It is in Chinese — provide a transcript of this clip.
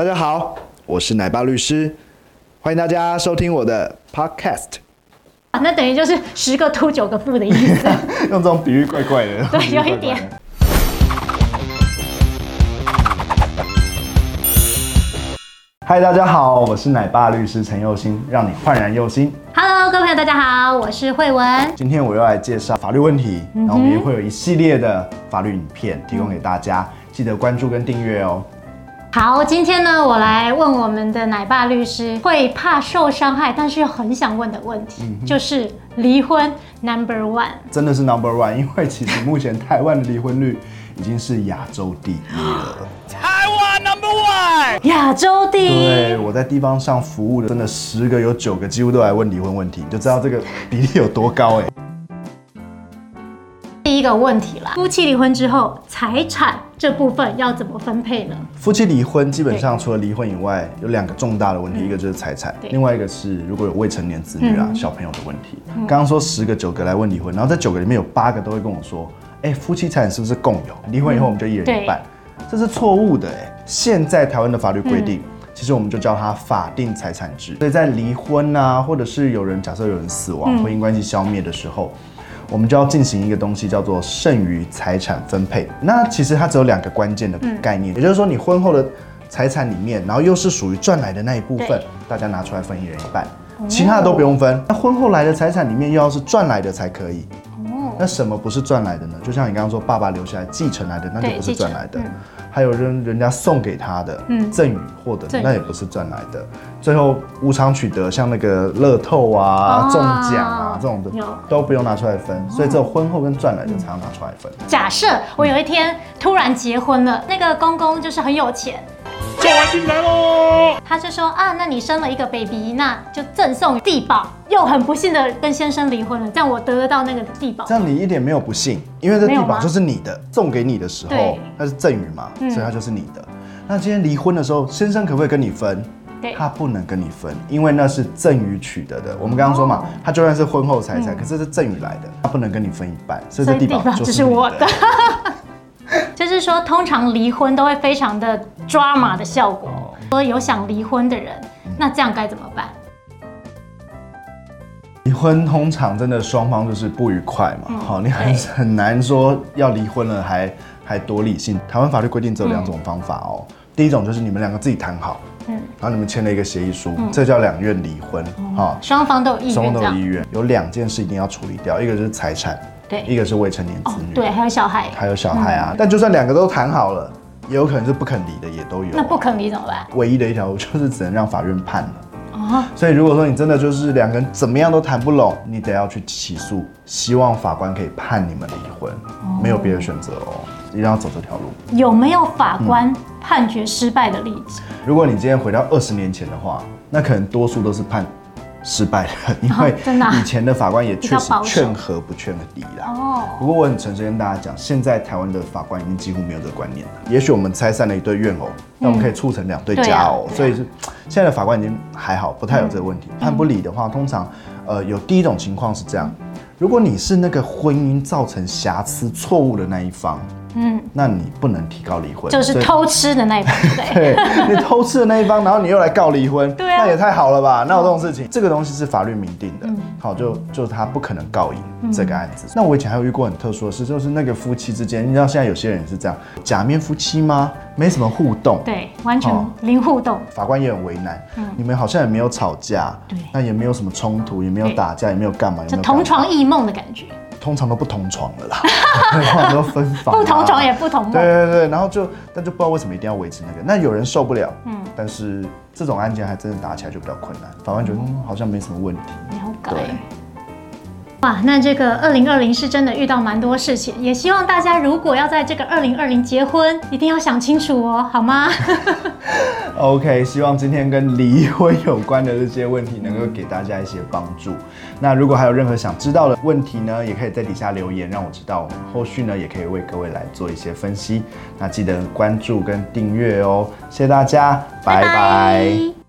大家好，我是奶爸律师，欢迎大家收听我的 podcast。啊，那等于就是十个秃九个富的意思。用这种比喻怪怪的，对有一点。嗨，大家好，我是奶爸律师陈佑新，让你焕然又新。Hello，各位朋友，大家好，我是慧文。今天我又来介绍法律问题，然后我们也会有一系列的法律影片提供给大家，记得关注跟订阅哦。好，今天呢，我来问我们的奶爸律师会怕受伤害，但是又很想问的问题，就是离婚 Number One。真的是 number one，因为其实目前台湾的离婚率已经是亚洲第一了。台湾 number one，亚洲第一对，，我在地方上服务的，真的十个有九个几乎都来问离婚问题，你就知道这个比例有多高哎。第一个问题啦，夫妻离婚之后，财产这部分要怎么分配呢？夫妻离婚基本上除了离婚以外，有两个重大的问题，一个就是财产，另外一个是如果有未成年子女啊、小朋友的问题。刚刚说十个九个来问离婚，然后这九个里面有八个都会跟我说，哎，夫妻财产是不是共有？离婚以后我们就一人一半，这是错误的哎。现在台湾的法律规定。其实我们就叫它法定财产制，所以在离婚啊，或者是有人假设有人死亡、婚姻关系消灭的时候，我们就要进行一个东西叫做剩余财产分配。那其实它只有两个关键的概念，也就是说你婚后的财产里面，然后又是属于赚来的那一部分，大家拿出来分一人一半，其他的都不用分。那婚后来的财产里面又要是赚来的才可以。哦，那什么不是赚来的呢？就像你刚刚说，爸爸留下来继承来的，那就不是赚来的嗯。还还有人人家送给他的，嗯赠与获得的，那也不是赚来的。最后无偿取得，像那个乐透啊、哦中奖啊这种的，都不用拿出来分。所以只有婚后跟赚来的才要拿出来分。假设我有一天突然结婚了，那个公公就是很有钱，叫完进来喽！他就说啊，那你生了一个 baby，那就赠送地保。又很不幸的跟先生离婚了，这样我得得到那个地保这。样你一点没有不幸，因为这地保就是你的，送给你的时候那是赠与嘛，嗯所以它就是你的。那今天离婚的时候，先生可不可以跟你分？对他不能跟你分，因为那是赠与取得的。我们刚刚说嘛哦，他就算是婚后财产，可是是赠与来的，他不能跟你分一半，所以这地保地保就就是是我的。就是说，通常离婚都会非常的抓马的效果。说有想离婚的人，那这样该怎么办？离婚通常真的双方就是不愉快嘛，好、你很对很难说要离婚了还还多理性。台湾法律规定只有两种方法哦，第一种就是你们两个自己谈好，嗯，然后你们签了一个协议书，这叫两院离婚，哈、双方都有意双愿双。方都有意愿，有两件事一定要处理掉，一个就是财产，对一个是未成年哦子女，，对，还有小孩，还有小孩啊。但就算两个都谈好了，也有可能是不肯离的，也都有。那不肯离怎么办？唯一的一条路就是只能让法院判了。啊，所以如果说你真的就是两个人怎么样都谈不拢，你得要去起诉，希望法官可以判你们离婚，没有别的选择哦，一定要走这条路。有没有法嗯官判决失败的例子？如果你今天回到二十年前的话，那可能多数都是判失败了，因为以前的法官也确实劝和不劝离啦。哦，不过我很诚实跟大家讲，现在台湾的法官已经几乎没有这个观念了。也许我们拆散了一对怨偶，那我们可以促成两对佳偶，所以是现在的法官已经还好，不太有这个问题。判不离的话，通常呃有第一种情况是这样：如果你是那个婚姻造成瑕疵错误的那一方，嗯，那你不能提高离婚，就是偷吃的那一方，对。你偷吃的那一方，然后你又来告离婚，对啊。那也太好了吧？那有这种事情？这个东西是法律明定嗯。的，好，就就他不可能告赢这个案子。那我以前还有遇过很特殊的事，就是那个夫妻之间，你知道现在有些人也是这样，假面夫妻吗？没什么互动，对，完全哦。零互动。法官也很为难，嗯。你们好像也没有吵架，对。那也没有什么冲突，也没有打架，也没有干嘛，有就没有同床异梦的感觉，通常都不同床了啦，通常都分房啊，不同床也不同梦。对对对，然后就但就不知道为什么一定要维持那个，那有人受不了，嗯。但是这种案件还真的打起来就比较困难，法官觉得、嗯、好像没什么问题，了解。对。哇，那这个二零二零是真的遇到蛮多事情，也希望大家如果要在这个二零二零结婚，一定要想清楚哦，好吗？OK，希望今天跟离婚有关的这些问题能够给大家一些帮助。那如果还有任何想知道的问题呢，也可以在底下留言，让我知道。我们后续呢也可以为各位来做一些分析。那记得关注跟订阅哦，谢谢大家，拜拜